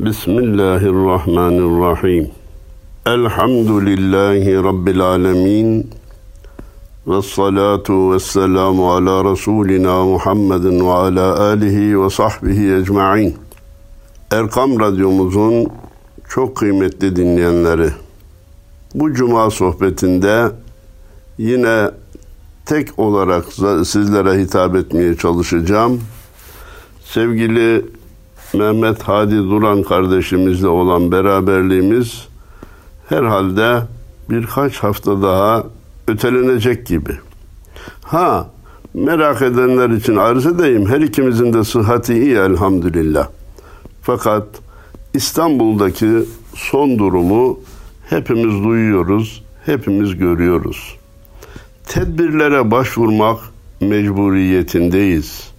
Bismillahirrahmanirrahim. Elhamdülillahi Rabbil alemin. Ve salatu ve selamu ala Resulina Muhammedin ve ala alihi ve sahbihi ecma'in. Erkam Radyomuzun çok kıymetli dinleyenleri. Bu cuma sohbetinde yine tek olarak sizlere hitap etmeye çalışacağım. Sevgili Mehmet Hadi Duran kardeşimizle olan beraberliğimiz herhalde birkaç hafta daha ötelenecek gibi. Ha merak edenler için arz edeyim her ikimizin de sıhhati iyi elhamdülillah. Fakat İstanbul'daki son durumu hepimiz duyuyoruz, hepimiz görüyoruz. Tedbirlere başvurmak mecburiyetindeyiz.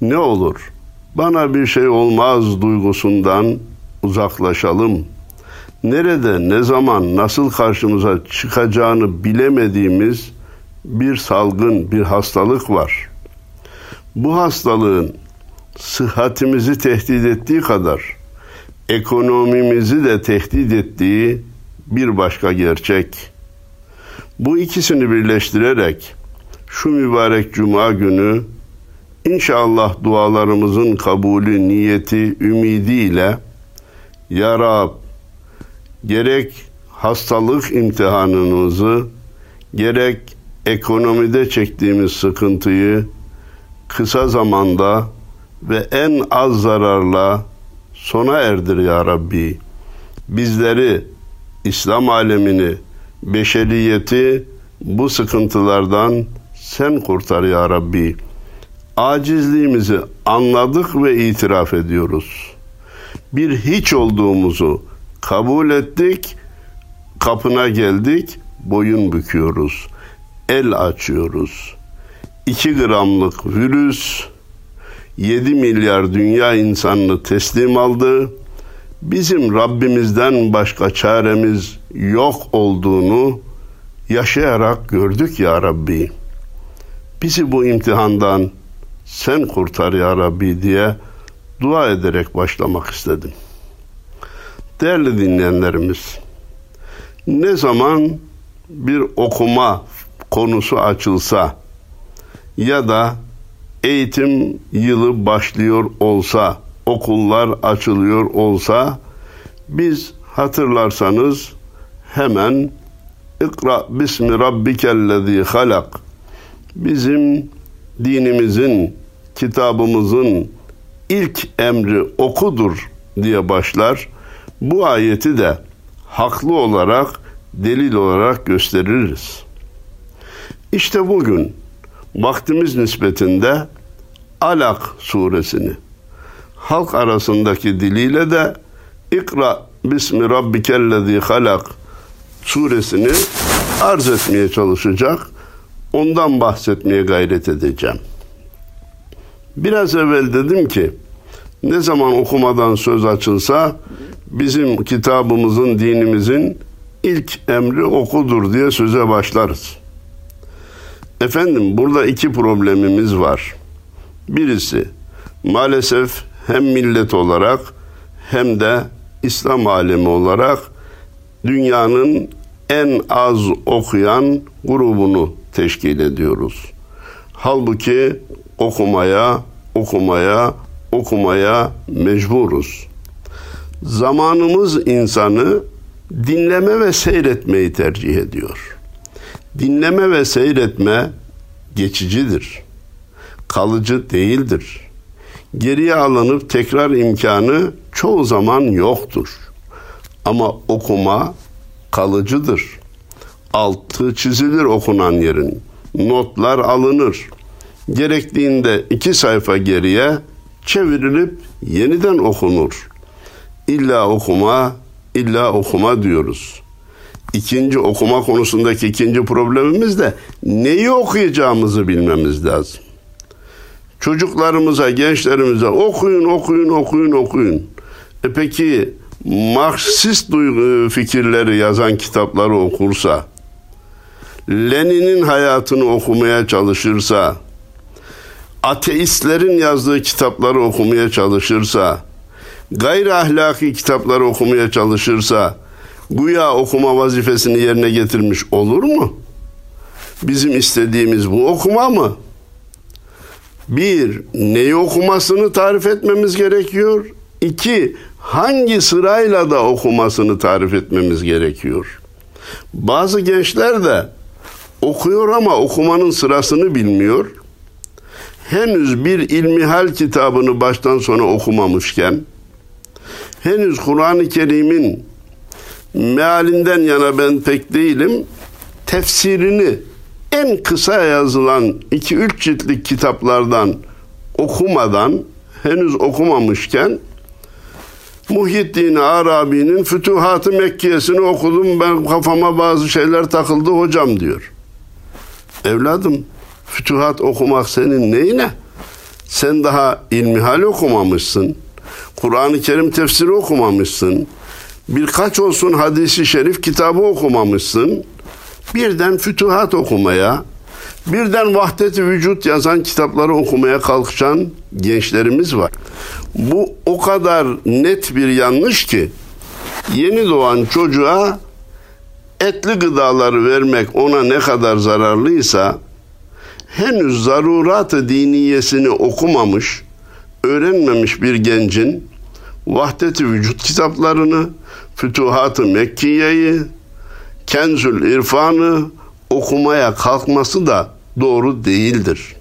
Ne olur bana bir şey olmaz duygusundan uzaklaşalım. Nerede, ne zaman, nasıl karşımıza çıkacağını bilemediğimiz bir salgın, bir hastalık var. Bu hastalığın sıhhatimizi tehdit ettiği kadar ekonomimizi de tehdit ettiği bir başka gerçek. Bu ikisini birleştirerek şu mübarek cuma günü İnşallah dualarımızın kabulü, niyeti, ümidiyle Ya Rab gerek hastalık imtihanınızı gerek ekonomide çektiğimiz sıkıntıyı kısa zamanda ve en az zararla sona erdir ya Rabbi. Bizleri, İslam alemini, beşeriyeti bu sıkıntılardan sen kurtar ya Rabbi acizliğimizi anladık ve itiraf ediyoruz. Bir hiç olduğumuzu kabul ettik, kapına geldik, boyun büküyoruz, el açıyoruz. 2 gramlık virüs 7 milyar dünya insanını teslim aldı. Bizim Rabbimizden başka çaremiz yok olduğunu yaşayarak gördük ya Rabbi. Bizi bu imtihandan sen kurtar ya Rabbi diye dua ederek başlamak istedim. Değerli dinleyenlerimiz, ne zaman bir okuma konusu açılsa ya da eğitim yılı başlıyor olsa, okullar açılıyor olsa biz hatırlarsanız hemen İkra bismi rabbikellezi halak bizim dinimizin, kitabımızın ilk emri okudur diye başlar. Bu ayeti de haklı olarak, delil olarak gösteririz. İşte bugün vaktimiz nispetinde Alak suresini halk arasındaki diliyle de İkra bismi rabbikellezi halak suresini arz etmeye çalışacak Ondan bahsetmeye gayret edeceğim. Biraz evvel dedim ki ne zaman okumadan söz açılsa bizim kitabımızın, dinimizin ilk emri okudur diye söze başlarız. Efendim burada iki problemimiz var. Birisi maalesef hem millet olarak hem de İslam alemi olarak dünyanın en az okuyan grubunu teşkil ediyoruz. Halbuki okumaya, okumaya, okumaya mecburuz. Zamanımız insanı dinleme ve seyretmeyi tercih ediyor. Dinleme ve seyretme geçicidir. Kalıcı değildir. Geriye alınıp tekrar imkanı çoğu zaman yoktur. Ama okuma kalıcıdır altı çizilir okunan yerin. Notlar alınır. Gerektiğinde iki sayfa geriye çevrilip yeniden okunur. İlla okuma, illa okuma diyoruz. İkinci okuma konusundaki ikinci problemimiz de neyi okuyacağımızı bilmemiz lazım. Çocuklarımıza, gençlerimize okuyun, okuyun, okuyun, okuyun. E peki Marksist duygu fikirleri yazan kitapları okursa, Lenin'in hayatını okumaya çalışırsa, ateistlerin yazdığı kitapları okumaya çalışırsa, gayri ahlaki kitapları okumaya çalışırsa güya okuma vazifesini yerine getirmiş olur mu? Bizim istediğimiz bu okuma mı? Bir, neyi okumasını tarif etmemiz gerekiyor. İki, hangi sırayla da okumasını tarif etmemiz gerekiyor. Bazı gençler de okuyor ama okumanın sırasını bilmiyor. Henüz bir ilmihal kitabını baştan sona okumamışken, henüz Kur'an-ı Kerim'in mealinden yana ben pek değilim, tefsirini en kısa yazılan iki üç ciltlik kitaplardan okumadan, henüz okumamışken, Muhyiddin Arabi'nin Fütuhat-ı Mekkiye'sini okudum. Ben kafama bazı şeyler takıldı hocam diyor. Evladım Fütuhat okumak senin neyine? Sen daha ilmihal okumamışsın. Kur'an-ı Kerim tefsiri okumamışsın. Birkaç olsun hadisi şerif kitabı okumamışsın. Birden fütuhat okumaya, birden vahdeti vücut yazan kitapları okumaya kalkışan gençlerimiz var. Bu o kadar net bir yanlış ki yeni doğan çocuğa etli gıdaları vermek ona ne kadar zararlıysa henüz zarurat-ı diniyesini okumamış, öğrenmemiş bir gencin Vahdet-i Vücut kitaplarını, Fütuhat-ı Mekkiye'yi, Kenzül İrfan'ı okumaya kalkması da doğru değildir.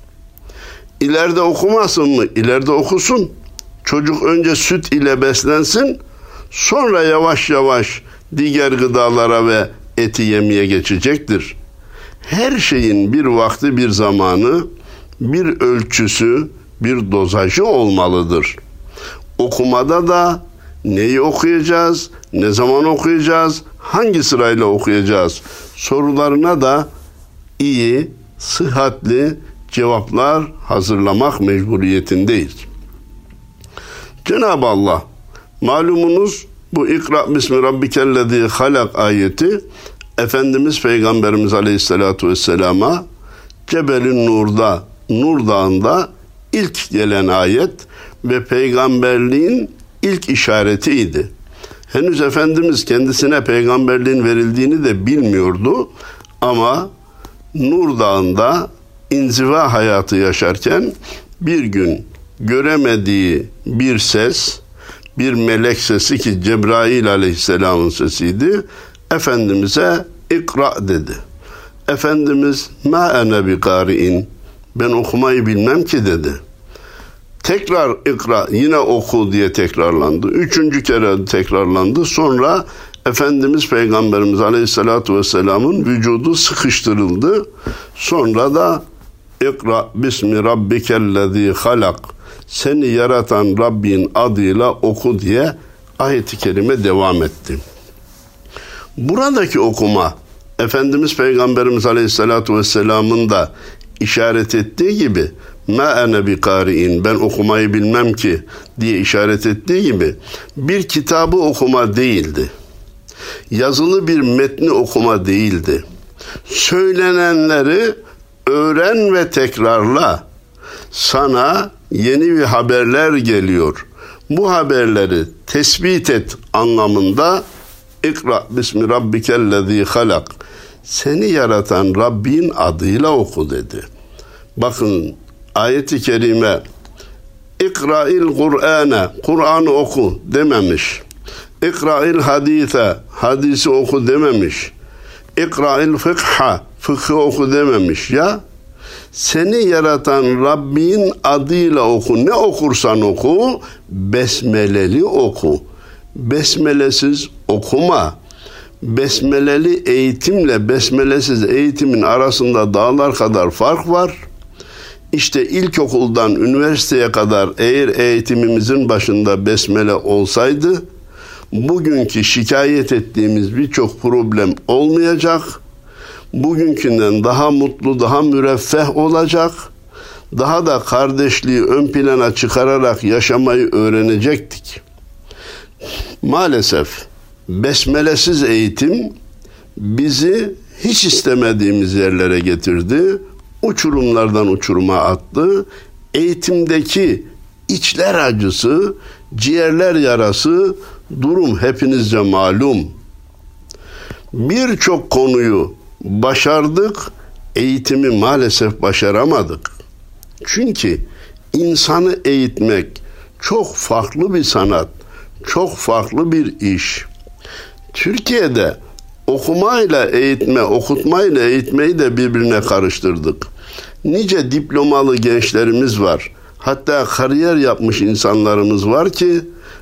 İleride okumasın mı? İleride okusun. Çocuk önce süt ile beslensin, sonra yavaş yavaş diğer gıdalara ve eti yemeye geçecektir. Her şeyin bir vakti, bir zamanı, bir ölçüsü, bir dozajı olmalıdır. Okumada da neyi okuyacağız, ne zaman okuyacağız, hangi sırayla okuyacağız sorularına da iyi, sıhhatli cevaplar hazırlamak mecburiyetindeyiz. Cenab-ı Allah malumunuz bu İkra bismi rabbikellezi halak ayeti Efendimiz Peygamberimiz Aleyhisselatü Vesselam'a Cebel'in Nur'da, Nur Dağı'nda ilk gelen ayet ve peygamberliğin ilk işaretiydi. Henüz Efendimiz kendisine peygamberliğin verildiğini de bilmiyordu ama Nur Dağı'nda inziva hayatı yaşarken bir gün göremediği bir ses, bir melek sesi ki Cebrail aleyhisselamın sesiydi. Efendimiz'e ikra dedi. Efendimiz ma ene bi kari'in ben okumayı bilmem ki dedi. Tekrar ikra yine oku diye tekrarlandı. Üçüncü kere tekrarlandı. Sonra Efendimiz Peygamberimiz Aleyhisselatü Vesselam'ın vücudu sıkıştırıldı. Sonra da İkra bismi rabbikellezi halak seni yaratan Rabbin adıyla oku diye ayet-i kerime devam etti. Buradaki okuma Efendimiz Peygamberimiz Aleyhisselatü Vesselam'ın da işaret ettiği gibi ma ene bi kari'in ben okumayı bilmem ki diye işaret ettiği gibi bir kitabı okuma değildi. Yazılı bir metni okuma değildi. Söylenenleri öğren ve tekrarla. Sana yeni bir haberler geliyor. Bu haberleri tespit et anlamında İkra bismi rabbikellezi halak. Seni yaratan Rabbin adıyla oku dedi. Bakın ayeti kerime İkra'il Kur'ane Kur'an'ı oku dememiş. İkra'il hadise hadisi oku dememiş. İkra'il fıkha fıkhı oku dememiş ya. Seni yaratan Rabbin adıyla oku. Ne okursan oku, besmeleli oku. Besmelesiz okuma. Besmeleli eğitimle besmelesiz eğitimin arasında dağlar kadar fark var. İşte ilkokuldan üniversiteye kadar eğer eğitimimizin başında besmele olsaydı bugünkü şikayet ettiğimiz birçok problem olmayacak. Bugünkünden daha mutlu, daha müreffeh olacak. Daha da kardeşliği ön plana çıkararak yaşamayı öğrenecektik. Maalesef besmelesiz eğitim bizi hiç istemediğimiz yerlere getirdi. Uçurumlardan uçuruma attı. Eğitimdeki içler acısı, ciğerler yarası, durum hepinizce malum. Birçok konuyu başardık, eğitimi maalesef başaramadık. Çünkü insanı eğitmek çok farklı bir sanat, çok farklı bir iş. Türkiye'de okumayla eğitme, okutmayla eğitmeyi de birbirine karıştırdık. Nice diplomalı gençlerimiz var. Hatta kariyer yapmış insanlarımız var ki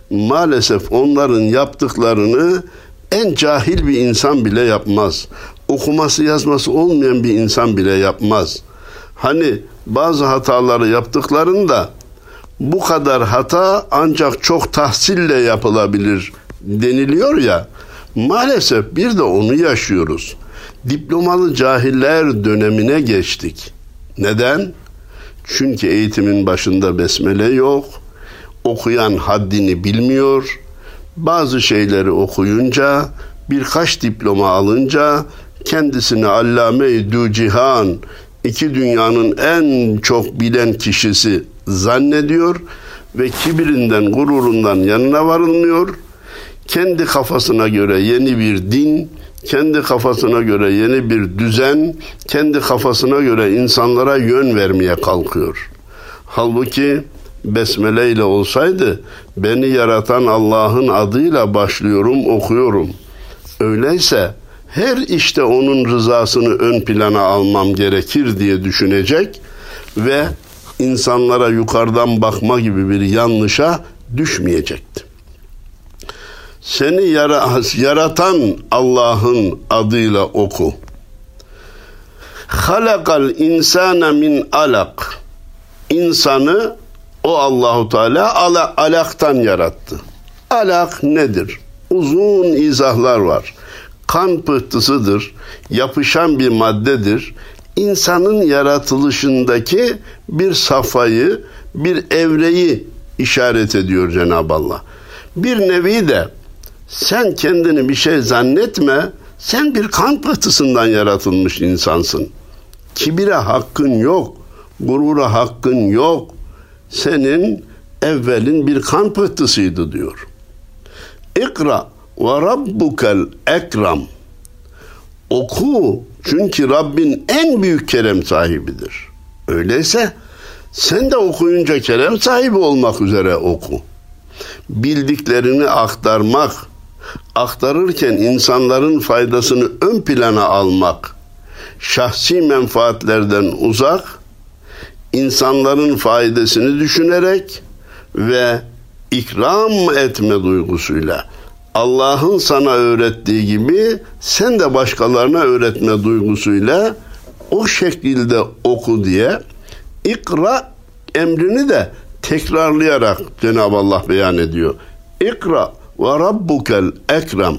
maalesef onların yaptıklarını en cahil bir insan bile yapmaz. Okuması yazması olmayan bir insan bile yapmaz. Hani bazı hataları yaptıklarında bu kadar hata ancak çok tahsille yapılabilir deniliyor ya. Maalesef bir de onu yaşıyoruz. Diplomalı cahiller dönemine geçtik. Neden? Çünkü eğitimin başında besmele yok. Okuyan haddini bilmiyor. Bazı şeyleri okuyunca, birkaç diploma alınca kendisini allame-i cihan, iki dünyanın en çok bilen kişisi zannediyor ve kibirinden, gururundan yanına varılmıyor. Kendi kafasına göre yeni bir din, kendi kafasına göre yeni bir düzen, kendi kafasına göre insanlara yön vermeye kalkıyor. Halbuki besmele ile olsaydı beni yaratan Allah'ın adıyla başlıyorum, okuyorum. Öyleyse her işte onun rızasını ön plana almam gerekir diye düşünecek ve insanlara yukarıdan bakma gibi bir yanlışa düşmeyecekti. Seni yaratan Allah'ın adıyla oku. Halakal insane min alak. İnsanı o Allahu Teala ala, alaktan yarattı. Alak nedir? Uzun izahlar var. Kan pıhtısıdır, yapışan bir maddedir. İnsanın yaratılışındaki bir safayı, bir evreyi işaret ediyor Cenab-ı Allah. Bir nevi de sen kendini bir şey zannetme. Sen bir kan pıhtısından yaratılmış insansın. Kibire hakkın yok. Gurura hakkın yok. Senin evvelin bir kan pıhtısıydı diyor. İkra ve rabbukel ekram. Oku çünkü Rabbin en büyük kerem sahibidir. Öyleyse sen de okuyunca kerem sahibi olmak üzere oku. Bildiklerini aktarmak, aktarırken insanların faydasını ön plana almak, şahsi menfaatlerden uzak, insanların faydasını düşünerek ve ikram etme duygusuyla Allah'ın sana öğrettiği gibi sen de başkalarına öğretme duygusuyla o şekilde oku diye ikra emrini de tekrarlayarak Cenab-ı Allah beyan ediyor. İkra ve rabbukel ekrem.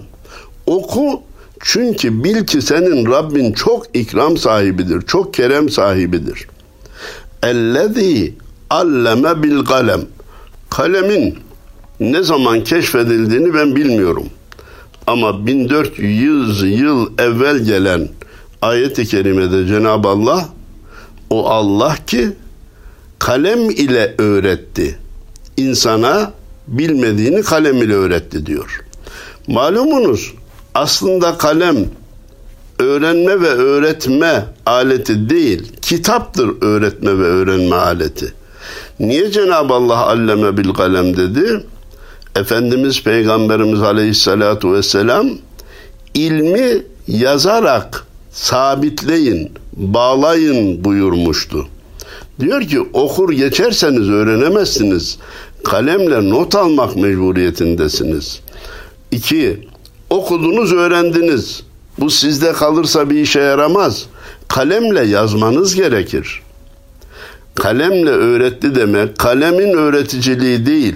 Oku çünkü bil ki senin Rabbin çok ikram sahibidir, çok kerem sahibidir. Ellezî alleme bil kalem. Kalemin ne zaman keşfedildiğini ben bilmiyorum. Ama 1400 yıl evvel gelen ayet-i kerimede Cenab-ı Allah o Allah ki kalem ile öğretti. İnsana bilmediğini kalem ile öğretti diyor. Malumunuz aslında kalem öğrenme ve öğretme aleti değil, kitaptır öğretme ve öğrenme aleti. Niye Cenab-ı Allah alleme bil kalem dedi? Efendimiz Peygamberimiz Aleyhisselatü Vesselam ilmi yazarak sabitleyin, bağlayın buyurmuştu. Diyor ki okur geçerseniz öğrenemezsiniz. Kalemle not almak mecburiyetindesiniz. İki, okudunuz öğrendiniz. Bu sizde kalırsa bir işe yaramaz. Kalemle yazmanız gerekir. Kalemle öğretti demek kalemin öğreticiliği değil,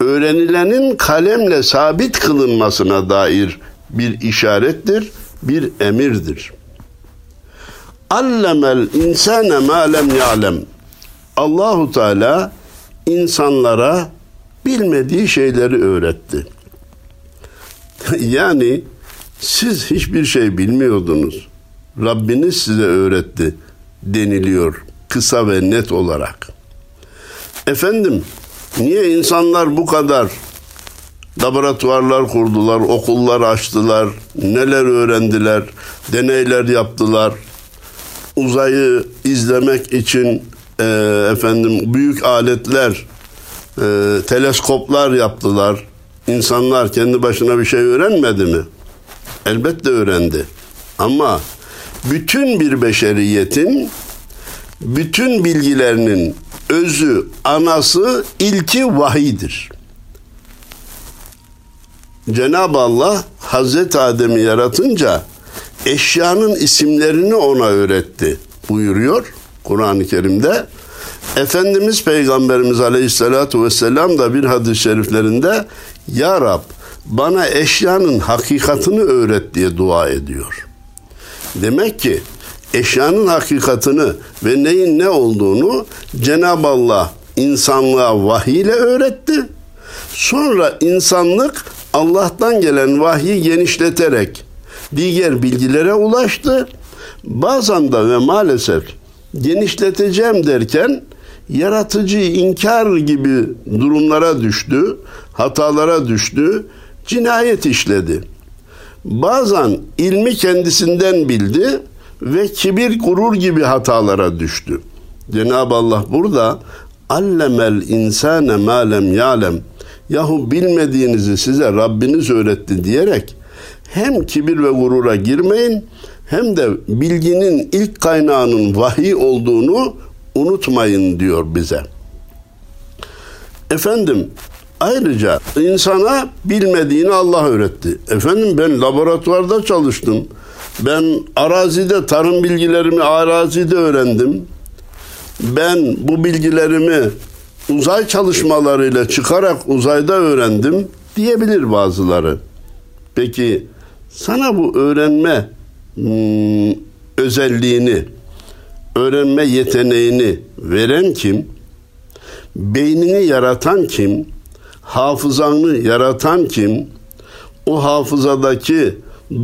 öğrenilenin kalemle sabit kılınmasına dair bir işarettir, bir emirdir. Allemel insane ma lem ya'lem. Allahu Teala insanlara bilmediği şeyleri öğretti. yani siz hiçbir şey bilmiyordunuz. Rabbiniz size öğretti deniliyor kısa ve net olarak. Efendim Niye insanlar bu kadar laboratuvarlar kurdular, okullar açtılar, neler öğrendiler, deneyler yaptılar. Uzayı izlemek için e, efendim büyük aletler, e, teleskoplar yaptılar. İnsanlar kendi başına bir şey öğrenmedi mi? Elbette öğrendi. Ama bütün bir beşeriyetin bütün bilgilerinin özü, anası, ilki vahidir. Cenab-ı Allah Hazreti Adem'i yaratınca eşyanın isimlerini ona öğretti buyuruyor Kur'an-ı Kerim'de. Efendimiz Peygamberimiz Aleyhisselatü Vesselam da bir hadis-i şeriflerinde Ya Rab bana eşyanın hakikatini öğret diye dua ediyor. Demek ki eşyanın hakikatini ve neyin ne olduğunu Cenab-ı Allah insanlığa vahiy ile öğretti. Sonra insanlık Allah'tan gelen vahyi genişleterek diğer bilgilere ulaştı. Bazen de ve maalesef genişleteceğim derken yaratıcıyı inkar gibi durumlara düştü, hatalara düştü, cinayet işledi. Bazen ilmi kendisinden bildi ve kibir gurur gibi hatalara düştü. Cenab-ı Allah burada allemel insane ma lem ya'lem yahu bilmediğinizi size Rabbiniz öğretti diyerek hem kibir ve gurura girmeyin hem de bilginin ilk kaynağının vahiy olduğunu unutmayın diyor bize. Efendim ayrıca insana bilmediğini Allah öğretti. Efendim ben laboratuvarda çalıştım. Ben arazide tarım bilgilerimi arazide öğrendim. Ben bu bilgilerimi uzay çalışmalarıyla çıkarak uzayda öğrendim diyebilir bazıları. Peki sana bu öğrenme hmm, özelliğini, öğrenme yeteneğini veren kim? Beynini yaratan kim? Hafızanı yaratan kim? O hafızadaki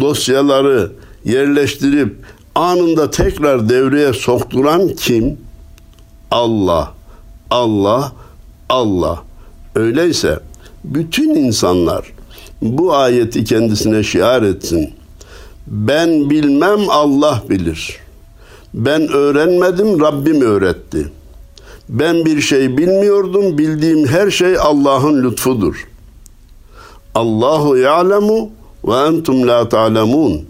dosyaları yerleştirip anında tekrar devreye sokturan kim? Allah. Allah, Allah. Öyleyse bütün insanlar bu ayeti kendisine şiar etsin. Ben bilmem Allah bilir. Ben öğrenmedim Rabbim öğretti. Ben bir şey bilmiyordum bildiğim her şey Allah'ın lütfudur. Allahu ya'lemu ve entum la ta'lemun.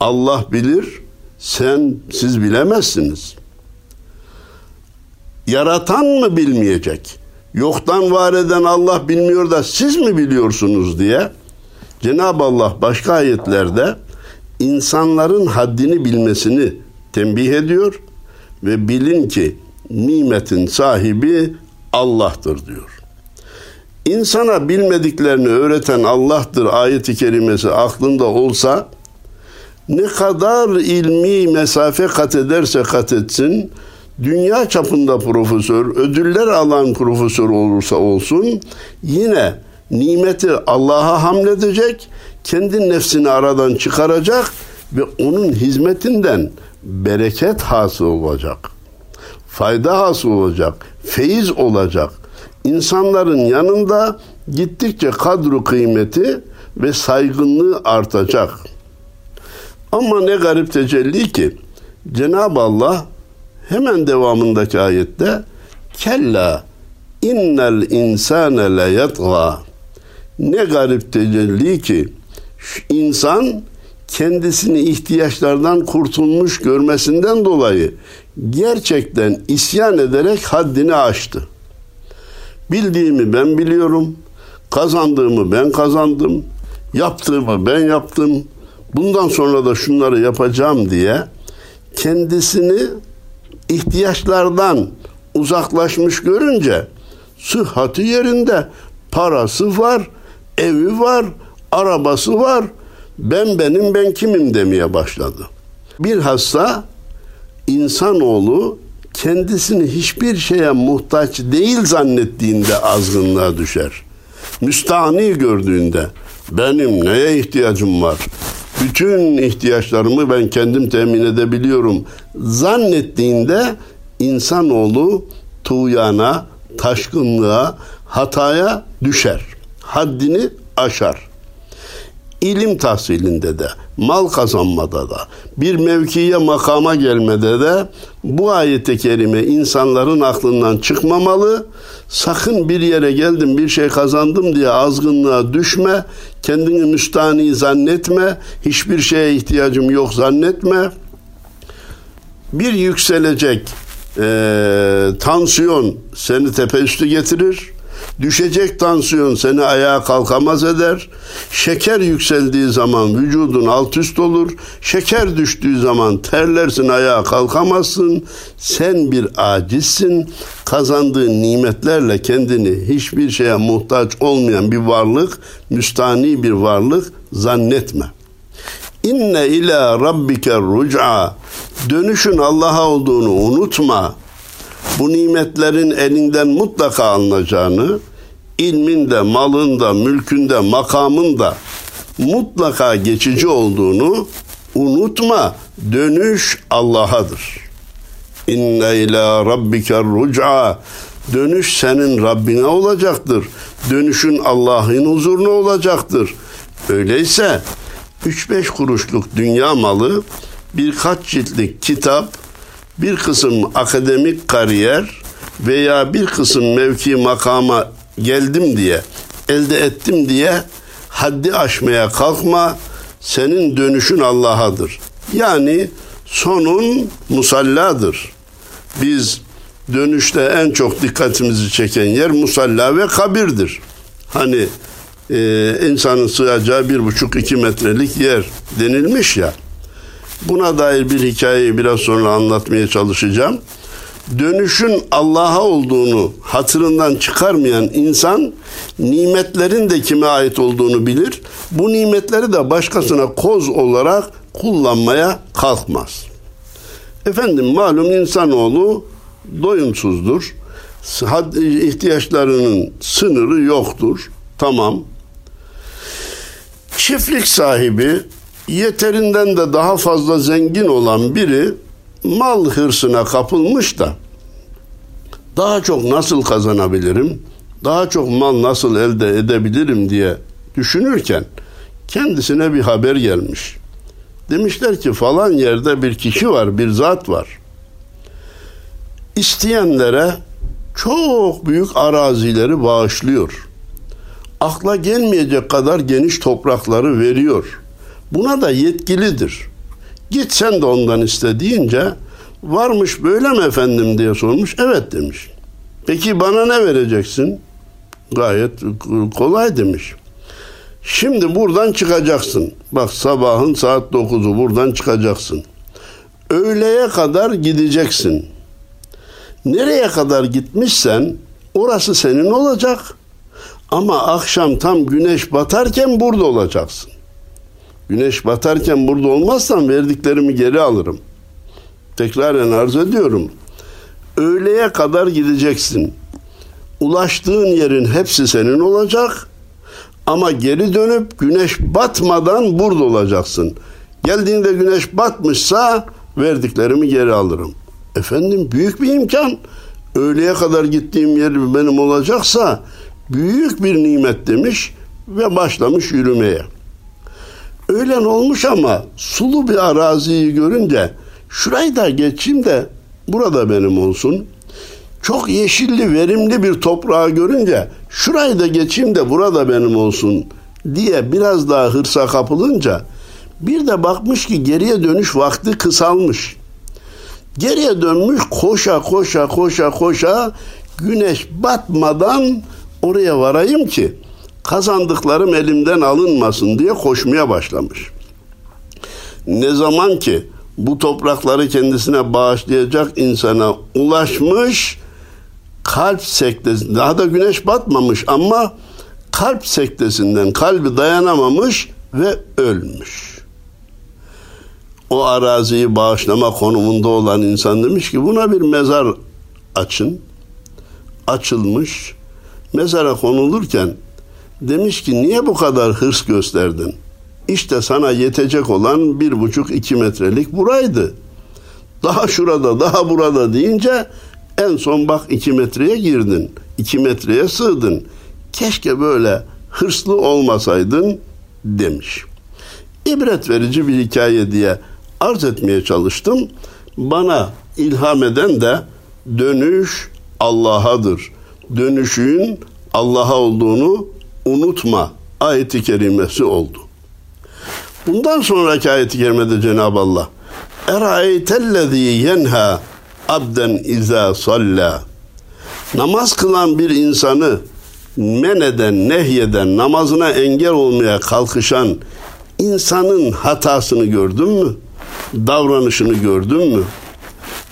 Allah bilir, sen siz bilemezsiniz. Yaratan mı bilmeyecek? Yoktan var eden Allah bilmiyor da siz mi biliyorsunuz diye Cenab-ı Allah başka ayetlerde insanların haddini bilmesini tembih ediyor ve bilin ki nimetin sahibi Allah'tır diyor. İnsana bilmediklerini öğreten Allah'tır ayeti kerimesi aklında olsa ne kadar ilmi mesafe kat ederse kat etsin dünya çapında profesör, ödüller alan profesör olursa olsun yine nimeti Allah'a hamledecek, kendi nefsini aradan çıkaracak ve onun hizmetinden bereket hasıl olacak. Fayda hasıl olacak, feyiz olacak. İnsanların yanında gittikçe kadru kıymeti ve saygınlığı artacak. Ama ne garip tecelli ki Cenab-ı Allah hemen devamındaki ayette kella innel insane le yatga ne garip tecelli ki insan kendisini ihtiyaçlardan kurtulmuş görmesinden dolayı gerçekten isyan ederek haddini aştı. Bildiğimi ben biliyorum, kazandığımı ben kazandım, yaptığımı ben yaptım, bundan sonra da şunları yapacağım diye kendisini ihtiyaçlardan uzaklaşmış görünce sıhhati yerinde parası var, evi var, arabası var. Ben benim ben kimim demeye başladı. Bir hasta insanoğlu kendisini hiçbir şeye muhtaç değil zannettiğinde azgınlığa düşer. Müstahni gördüğünde benim neye ihtiyacım var? Bütün ihtiyaçlarımı ben kendim temin edebiliyorum zannettiğinde insanoğlu tuğyana, taşkınlığa, hataya düşer. Haddini aşar. İlim tahsilinde de, mal kazanmada da, bir mevkiye makama gelmede de bu ayet-i kerime insanların aklından çıkmamalı. Sakın bir yere geldim bir şey kazandım diye azgınlığa düşme. Kendini müstani zannetme. Hiçbir şeye ihtiyacım yok zannetme. Bir yükselecek e, tansiyon seni tepe üstü getirir. Düşecek tansiyon seni ayağa kalkamaz eder. Şeker yükseldiği zaman vücudun alt üst olur. Şeker düştüğü zaman terlersin ayağa kalkamazsın. Sen bir acizsin. Kazandığın nimetlerle kendini hiçbir şeye muhtaç olmayan bir varlık, müstani bir varlık zannetme. İnne ila rabbike ruc'a. Dönüşün Allah'a olduğunu unutma. Bu nimetlerin elinden mutlaka alınacağını, ilminde, malında, mülkünde, makamında mutlaka geçici olduğunu unutma. Dönüş Allah'adır. İnne ila rabbike ruc'a. Dönüş senin Rabbine olacaktır. Dönüşün Allah'ın huzuruna olacaktır. Öyleyse 3-5 kuruşluk dünya malı, birkaç ciltlik kitap, bir kısım akademik kariyer veya bir kısım mevki makama geldim diye, elde ettim diye haddi aşmaya kalkma. Senin dönüşün Allah'adır. Yani sonun musalladır. Biz dönüşte en çok dikkatimizi çeken yer musalla ve kabirdir. Hani e, insanın sığacağı bir buçuk iki metrelik yer denilmiş ya. Buna dair bir hikayeyi biraz sonra anlatmaya çalışacağım. Dönüşün Allah'a olduğunu hatırından çıkarmayan insan nimetlerin de kime ait olduğunu bilir. Bu nimetleri de başkasına koz olarak kullanmaya kalkmaz. Efendim malum insanoğlu doyumsuzdur. ihtiyaçlarının sınırı yoktur. Tamam. Çiftlik sahibi yeterinden de daha fazla zengin olan biri mal hırsına kapılmış da daha çok nasıl kazanabilirim, daha çok mal nasıl elde edebilirim diye düşünürken kendisine bir haber gelmiş. Demişler ki falan yerde bir kişi var, bir zat var. İsteyenlere çok büyük arazileri bağışlıyor. Akla gelmeyecek kadar geniş toprakları veriyor.'' Buna da yetkilidir. Git sen de ondan iste deyince varmış böyle mi efendim diye sormuş. Evet demiş. Peki bana ne vereceksin? Gayet kolay demiş. Şimdi buradan çıkacaksın. Bak sabahın saat 9'u buradan çıkacaksın. Öğleye kadar gideceksin. Nereye kadar gitmişsen orası senin olacak. Ama akşam tam güneş batarken burada olacaksın. Güneş batarken burada olmazsam verdiklerimi geri alırım. Tekraren arz ediyorum. Öğleye kadar gideceksin. Ulaştığın yerin hepsi senin olacak. Ama geri dönüp güneş batmadan burada olacaksın. Geldiğinde güneş batmışsa verdiklerimi geri alırım. Efendim büyük bir imkan. Öğleye kadar gittiğim yer benim olacaksa büyük bir nimet demiş ve başlamış yürümeye. Öğlen olmuş ama sulu bir araziyi görünce şurayı da geçeyim de burada benim olsun. Çok yeşilli, verimli bir toprağı görünce şurayı da geçeyim de burada benim olsun diye biraz daha hırsa kapılınca bir de bakmış ki geriye dönüş vakti kısalmış. Geriye dönmüş koşa koşa koşa koşa güneş batmadan oraya varayım ki kazandıklarım elimden alınmasın diye koşmaya başlamış. Ne zaman ki bu toprakları kendisine bağışlayacak insana ulaşmış, kalp sektesi, daha da güneş batmamış ama kalp sektesinden kalbi dayanamamış ve ölmüş. O araziyi bağışlama konumunda olan insan demiş ki buna bir mezar açın. Açılmış. Mezara konulurken Demiş ki niye bu kadar hırs gösterdin? İşte sana yetecek olan bir buçuk iki metrelik buraydı. Daha şurada daha burada deyince en son bak iki metreye girdin. iki metreye sığdın. Keşke böyle hırslı olmasaydın demiş. İbret verici bir hikaye diye arz etmeye çalıştım. Bana ilham eden de dönüş Allah'adır. Dönüşün Allah'a olduğunu unutma ayeti kerimesi oldu. Bundan sonraki ayeti kerimede Cenab-ı Allah Eraeytellezî yenha abden izâ salla Namaz kılan bir insanı men eden, nehyeden, namazına engel olmaya kalkışan insanın hatasını gördün mü? Davranışını gördün mü?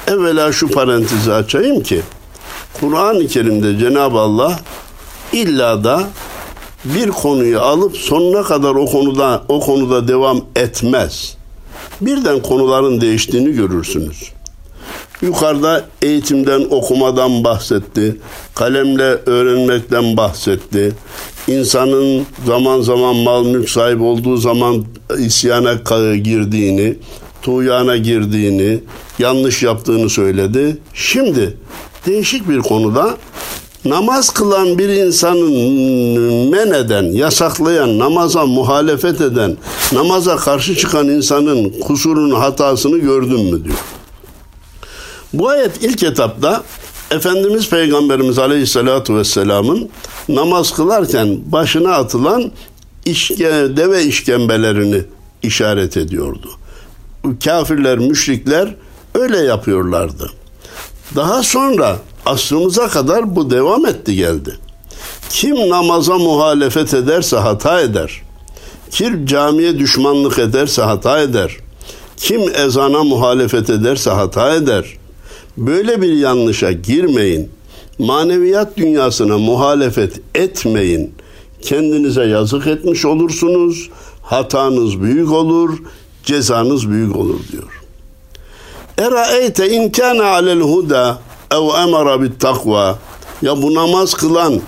Evvela şu parantezi açayım ki Kur'an-ı Kerim'de Cenab-ı Allah illa da bir konuyu alıp sonuna kadar o konuda o konuda devam etmez. Birden konuların değiştiğini görürsünüz. Yukarıda eğitimden, okumadan bahsetti. Kalemle öğrenmekten bahsetti. İnsanın zaman zaman mal mülk sahibi olduğu zaman isyana girdiğini, tuğyana girdiğini, yanlış yaptığını söyledi. Şimdi değişik bir konuda namaz kılan bir insanın men eden, yasaklayan, namaza muhalefet eden, namaza karşı çıkan insanın kusurunu, hatasını gördün mü diyor. Bu ayet ilk etapta Efendimiz Peygamberimiz Aleyhisselatü Vesselam'ın namaz kılarken başına atılan işke, deve işkembelerini işaret ediyordu. Kafirler, müşrikler öyle yapıyorlardı. Daha sonra asrımıza kadar bu devam etti geldi. Kim namaza muhalefet ederse hata eder. Kim camiye düşmanlık ederse hata eder. Kim ezana muhalefet ederse hata eder. Böyle bir yanlışa girmeyin. Maneviyat dünyasına muhalefet etmeyin. Kendinize yazık etmiş olursunuz. Hatanız büyük olur, cezanız büyük olur diyor. Eraeyte in kana alel huda ev emara bit takva ya bu namaz kılan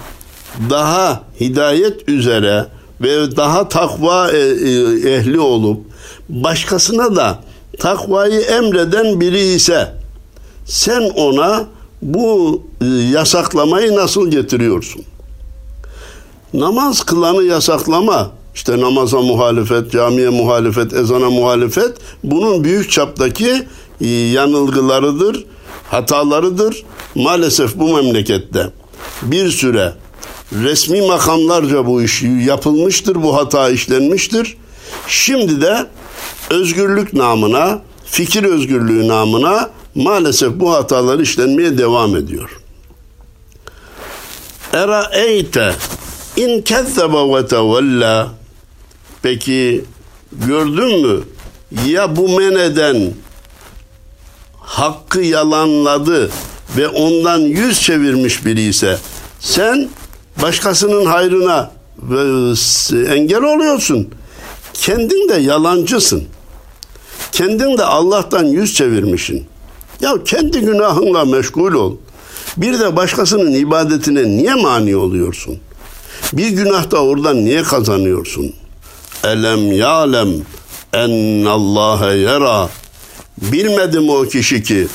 daha hidayet üzere ve daha takva e, e, ehli olup başkasına da takvayı emreden biri ise sen ona bu e, yasaklamayı nasıl getiriyorsun? Namaz kılanı yasaklama, işte namaza muhalefet, camiye muhalefet, ezana muhalefet bunun büyük çaptaki yanılgılarıdır, hatalarıdır. Maalesef bu memlekette bir süre resmi makamlarca bu iş yapılmıştır, bu hata işlenmiştir. Şimdi de özgürlük namına, fikir özgürlüğü namına maalesef bu hatalar işlenmeye devam ediyor. Era eyte in kezzebe ve tevella Peki gördün mü? Ya bu meneden hakkı yalanladı ve ondan yüz çevirmiş biri ise sen başkasının hayrına engel oluyorsun. Kendin de yalancısın. Kendin de Allah'tan yüz çevirmişsin. Ya kendi günahınla meşgul ol. Bir de başkasının ibadetine niye mani oluyorsun? Bir günahta oradan niye kazanıyorsun? Elem ya'lem ennallâhe yera Bilmedim o kişi ki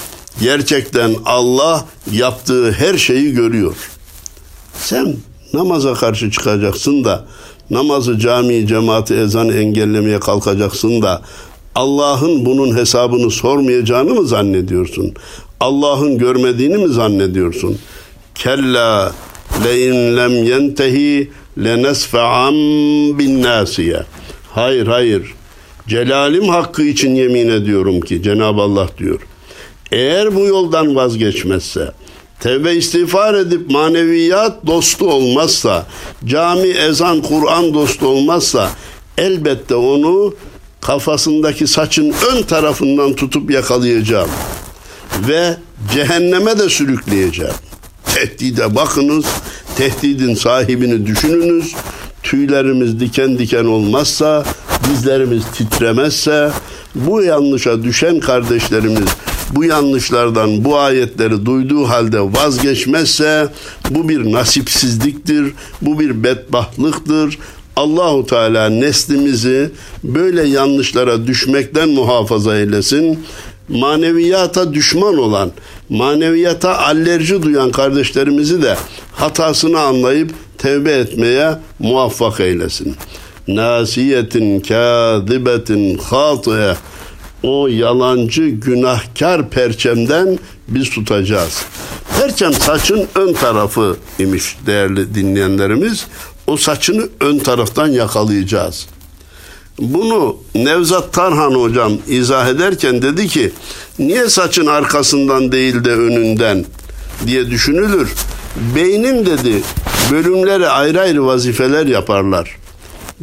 gerçekten Allah yaptığı her şeyi görüyor. Sen namaza karşı çıkacaksın da namazı cami cemaati ezanı engellemeye kalkacaksın da Allah'ın bunun hesabını sormayacağını mı zannediyorsun? Allah'ın görmediğini mi zannediyorsun? Kella le in lem yentehi lenesfa'an bin nasiye. Hayır hayır. Celalim hakkı için yemin ediyorum ki Cenab-ı Allah diyor. Eğer bu yoldan vazgeçmezse, tevbe istiğfar edip maneviyat dostu olmazsa, cami, ezan, Kur'an dostu olmazsa elbette onu kafasındaki saçın ön tarafından tutup yakalayacağım ve cehenneme de sürükleyeceğim. Tehdide bakınız, tehdidin sahibini düşününüz. Tüylerimiz diken diken olmazsa dizlerimiz titremezse bu yanlışa düşen kardeşlerimiz bu yanlışlardan bu ayetleri duyduğu halde vazgeçmezse bu bir nasipsizliktir, bu bir bedbahtlıktır. Allahu Teala neslimizi böyle yanlışlara düşmekten muhafaza eylesin. maneviyata düşman olan, maneviyata alerji duyan kardeşlerimizi de hatasını anlayıp tevbe etmeye muvaffak eylesin. Nasiyetin kâzibetin hatıya o yalancı günahkar perçemden biz tutacağız. Perçem saçın ön tarafı imiş değerli dinleyenlerimiz. O saçını ön taraftan yakalayacağız. Bunu Nevzat Tarhan hocam izah ederken dedi ki niye saçın arkasından değil de önünden diye düşünülür. Beynin dedi bölümlere ayrı ayrı vazifeler yaparlar.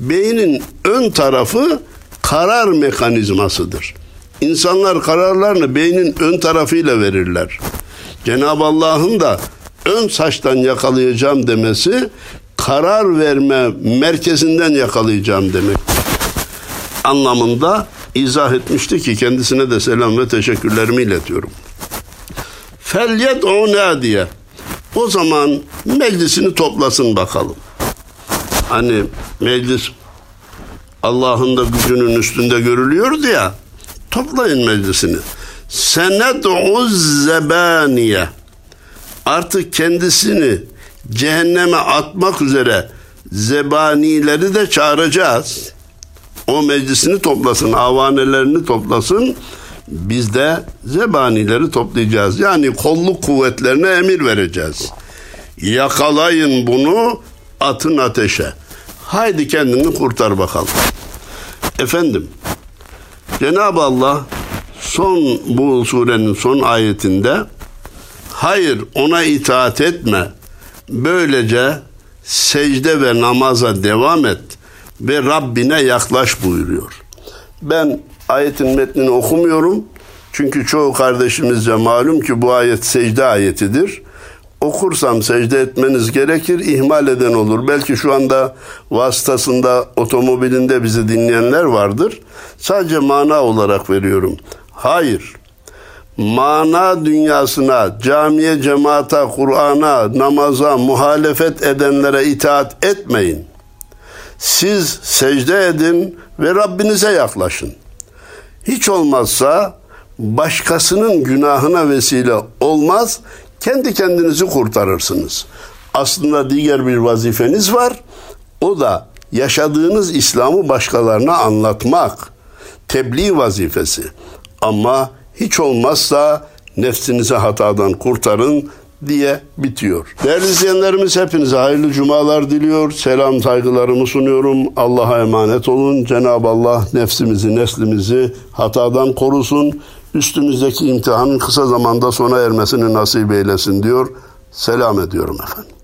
Beynin ön tarafı karar mekanizmasıdır. İnsanlar kararlarını beynin ön tarafıyla verirler. Cenab-ı Allah'ın da ön saçtan yakalayacağım demesi karar verme merkezinden yakalayacağım demek anlamında izah etmişti ki kendisine de selam ve teşekkürlerimi iletiyorum. Felyet o diye. O zaman meclisini toplasın bakalım. Hani meclis Allah'ın da gücünün üstünde görülüyordu ya. Toplayın meclisini. Sened'u zebaniye. Artık kendisini cehenneme atmak üzere zebanileri de çağıracağız. O meclisini toplasın, avanelerini toplasın. Biz de zebanileri toplayacağız. Yani kolluk kuvvetlerine emir vereceğiz. Yakalayın bunu, atın ateşe. Haydi kendini kurtar bakalım. Efendim, Cenab-ı Allah son bu surenin son ayetinde hayır ona itaat etme. Böylece secde ve namaza devam et ve Rabbine yaklaş buyuruyor. Ben ayetin metnini okumuyorum. Çünkü çoğu kardeşimizce malum ki bu ayet secde ayetidir. Okursam secde etmeniz gerekir, ihmal eden olur. Belki şu anda vasıtasında otomobilinde bizi dinleyenler vardır. Sadece mana olarak veriyorum. Hayır. Mana dünyasına, camiye, cemaata, Kur'an'a, namaza, muhalefet edenlere itaat etmeyin. Siz secde edin ve Rabbinize yaklaşın. Hiç olmazsa başkasının günahına vesile olmaz, kendi kendinizi kurtarırsınız. Aslında diğer bir vazifeniz var. O da yaşadığınız İslam'ı başkalarına anlatmak. Tebliğ vazifesi. Ama hiç olmazsa nefsinizi hatadan kurtarın diye bitiyor. Değerli izleyenlerimiz hepinize hayırlı cumalar diliyor. Selam saygılarımı sunuyorum. Allah'a emanet olun. Cenab-ı Allah nefsimizi, neslimizi hatadan korusun. Üstümüzdeki imtihanın kısa zamanda sona ermesini nasip eylesin diyor. Selam ediyorum efendim.